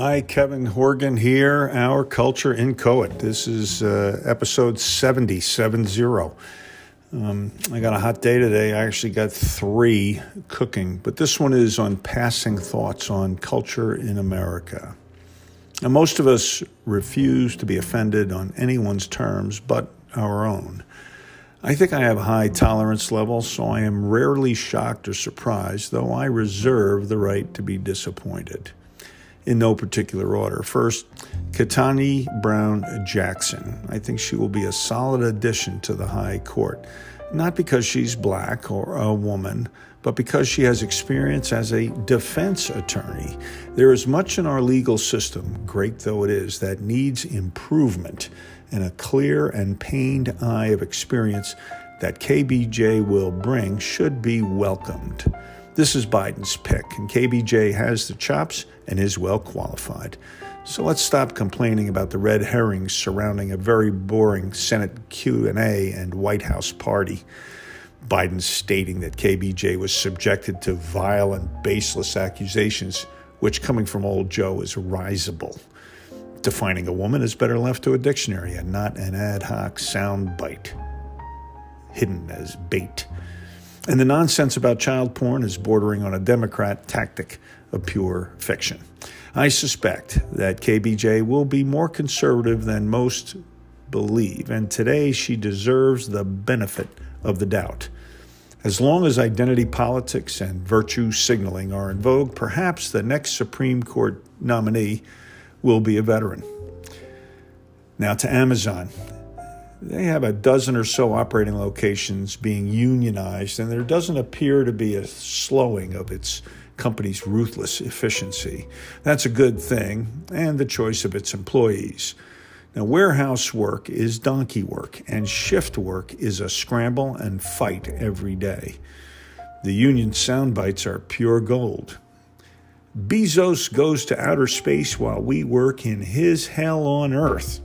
Hi, Kevin Horgan here, Our Culture in Inchoate. This is uh, episode 70, 70. Um, I got a hot day today. I actually got three cooking, but this one is on passing thoughts on culture in America. Now, most of us refuse to be offended on anyone's terms but our own. I think I have a high tolerance level, so I am rarely shocked or surprised, though I reserve the right to be disappointed in no particular order. First, Ketanji Brown Jackson. I think she will be a solid addition to the High Court, not because she's black or a woman, but because she has experience as a defense attorney. There is much in our legal system, great though it is, that needs improvement, and a clear and pained eye of experience that KBJ will bring should be welcomed. This is Biden's pick, and KBJ has the chops and is well qualified. So let's stop complaining about the red herrings surrounding a very boring Senate Q&A and White House party. Biden stating that KBJ was subjected to vile and baseless accusations, which coming from old Joe is risible. Defining a woman is better left to a dictionary and not an ad hoc sound bite hidden as bait. And the nonsense about child porn is bordering on a Democrat tactic of pure fiction. I suspect that KBJ will be more conservative than most believe, and today she deserves the benefit of the doubt. As long as identity politics and virtue signaling are in vogue, perhaps the next Supreme Court nominee will be a veteran. Now to Amazon. They have a dozen or so operating locations being unionized, and there doesn't appear to be a slowing of its company's ruthless efficiency. That's a good thing, and the choice of its employees. Now, warehouse work is donkey work, and shift work is a scramble and fight every day. The union sound bites are pure gold. Bezos goes to outer space while we work in his hell on earth.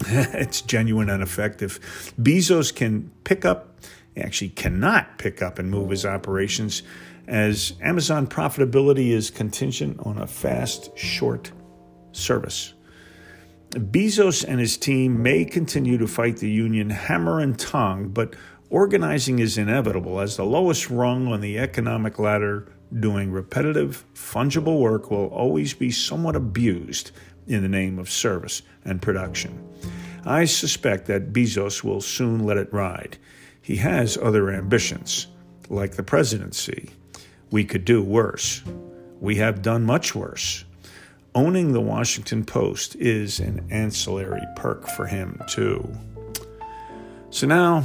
it's genuine and effective. Bezos can pick up, actually cannot pick up and move his operations as Amazon profitability is contingent on a fast, short service. Bezos and his team may continue to fight the union hammer and tongue, but organizing is inevitable as the lowest rung on the economic ladder doing repetitive, fungible work will always be somewhat abused in the name of service and production. I suspect that Bezos will soon let it ride. He has other ambitions, like the presidency. We could do worse. We have done much worse. Owning the Washington Post is an ancillary perk for him, too. So now,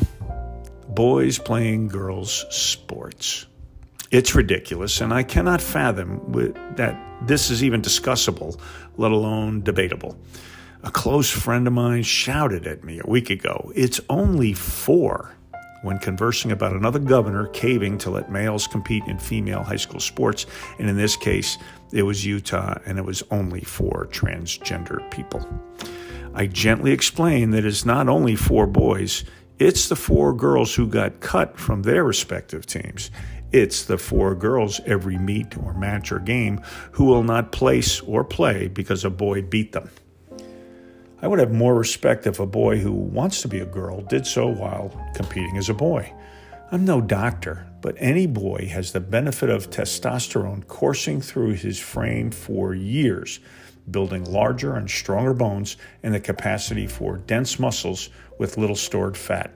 boys playing girls' sports. It's ridiculous, and I cannot fathom that this is even discussable, let alone debatable. A close friend of mine shouted at me a week ago, It's only four, when conversing about another governor caving to let males compete in female high school sports. And in this case, it was Utah, and it was only for transgender people. I gently explained that it's not only four boys, it's the four girls who got cut from their respective teams. It's the four girls every meet or match or game who will not place or play because a boy beat them. I would have more respect if a boy who wants to be a girl did so while competing as a boy. I'm no doctor, but any boy has the benefit of testosterone coursing through his frame for years, building larger and stronger bones and the capacity for dense muscles with little stored fat.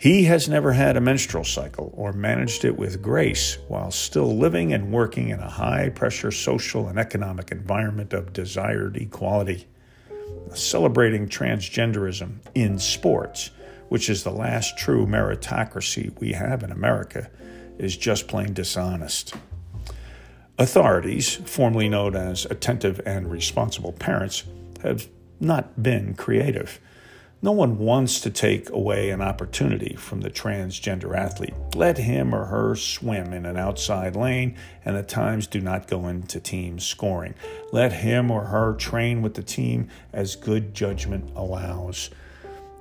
He has never had a menstrual cycle or managed it with grace while still living and working in a high pressure social and economic environment of desired equality. Celebrating transgenderism in sports, which is the last true meritocracy we have in America, is just plain dishonest. Authorities, formerly known as attentive and responsible parents, have not been creative. No one wants to take away an opportunity from the transgender athlete. Let him or her swim in an outside lane, and the times do not go into team scoring. Let him or her train with the team as good judgment allows.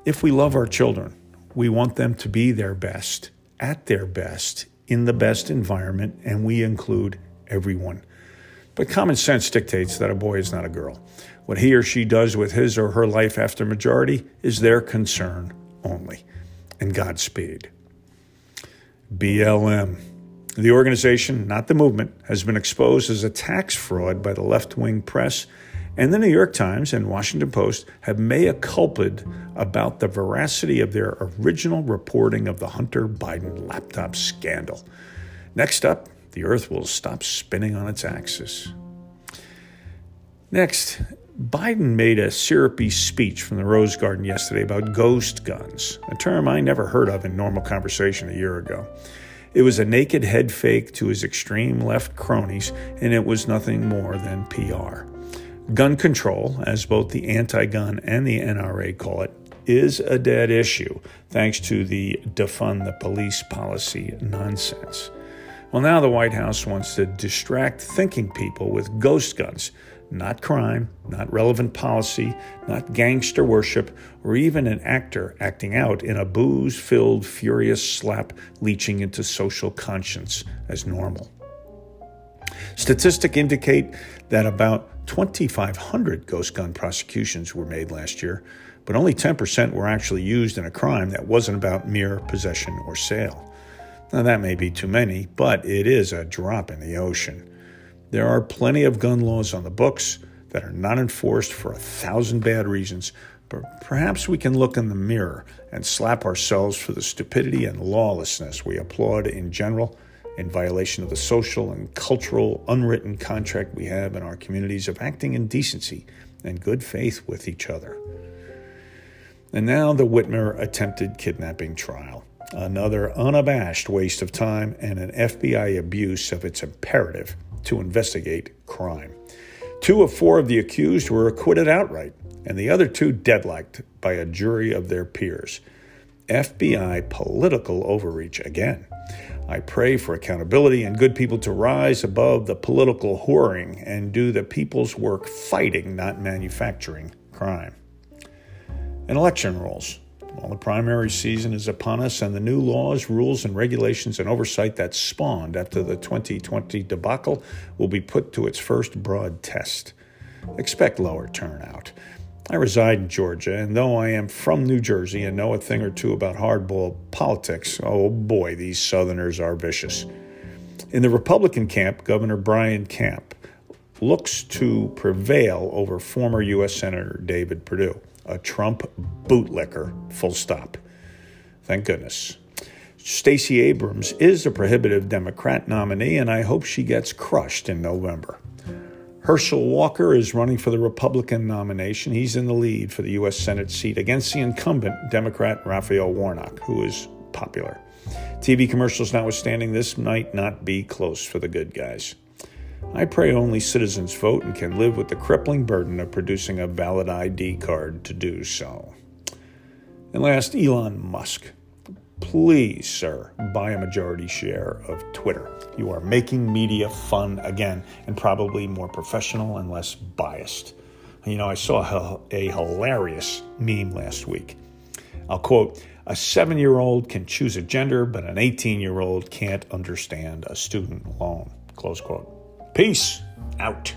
If we love our children, we want them to be their best, at their best, in the best environment, and we include everyone. But common sense dictates that a boy is not a girl. What he or she does with his or her life after majority is their concern only. And Godspeed. BLM. The organization, not the movement, has been exposed as a tax fraud by the left wing press, and the New York Times and Washington Post have mea culpa'd about the veracity of their original reporting of the Hunter Biden laptop scandal. Next up, the Earth will stop spinning on its axis. Next, Biden made a syrupy speech from the Rose Garden yesterday about ghost guns, a term I never heard of in normal conversation a year ago. It was a naked head fake to his extreme left cronies, and it was nothing more than PR. Gun control, as both the anti gun and the NRA call it, is a dead issue thanks to the defund the police policy nonsense. Well, now the White House wants to distract thinking people with ghost guns not crime, not relevant policy, not gangster worship, or even an actor acting out in a booze filled, furious slap leaching into social conscience as normal. Statistics indicate that about 2,500 ghost gun prosecutions were made last year, but only 10% were actually used in a crime that wasn't about mere possession or sale. Now, that may be too many, but it is a drop in the ocean. There are plenty of gun laws on the books that are not enforced for a thousand bad reasons, but perhaps we can look in the mirror and slap ourselves for the stupidity and lawlessness we applaud in general in violation of the social and cultural unwritten contract we have in our communities of acting in decency and good faith with each other. And now the Whitmer attempted kidnapping trial. Another unabashed waste of time and an FBI abuse of its imperative to investigate crime. Two of four of the accused were acquitted outright, and the other two deadlocked by a jury of their peers. FBI political overreach again. I pray for accountability and good people to rise above the political whoring and do the people's work fighting, not manufacturing, crime. And election rules. Well, the primary season is upon us, and the new laws, rules, and regulations and oversight that spawned after the 2020 debacle will be put to its first broad test. Expect lower turnout. I reside in Georgia, and though I am from New Jersey and know a thing or two about hardball politics, oh boy, these Southerners are vicious. In the Republican camp, Governor Brian Kemp looks to prevail over former U.S. Senator David Perdue a Trump bootlicker, full stop. Thank goodness. Stacey Abrams is a prohibitive Democrat nominee, and I hope she gets crushed in November. Herschel Walker is running for the Republican nomination. He's in the lead for the U.S. Senate seat against the incumbent Democrat Raphael Warnock, who is popular. TV commercials notwithstanding, this might not be close for the good guys. I pray only citizens vote and can live with the crippling burden of producing a valid ID card to do so. And last, Elon Musk. Please, sir, buy a majority share of Twitter. You are making media fun again and probably more professional and less biased. You know, I saw a hilarious meme last week. I'll quote A seven year old can choose a gender, but an 18 year old can't understand a student loan. Close quote. Peace out.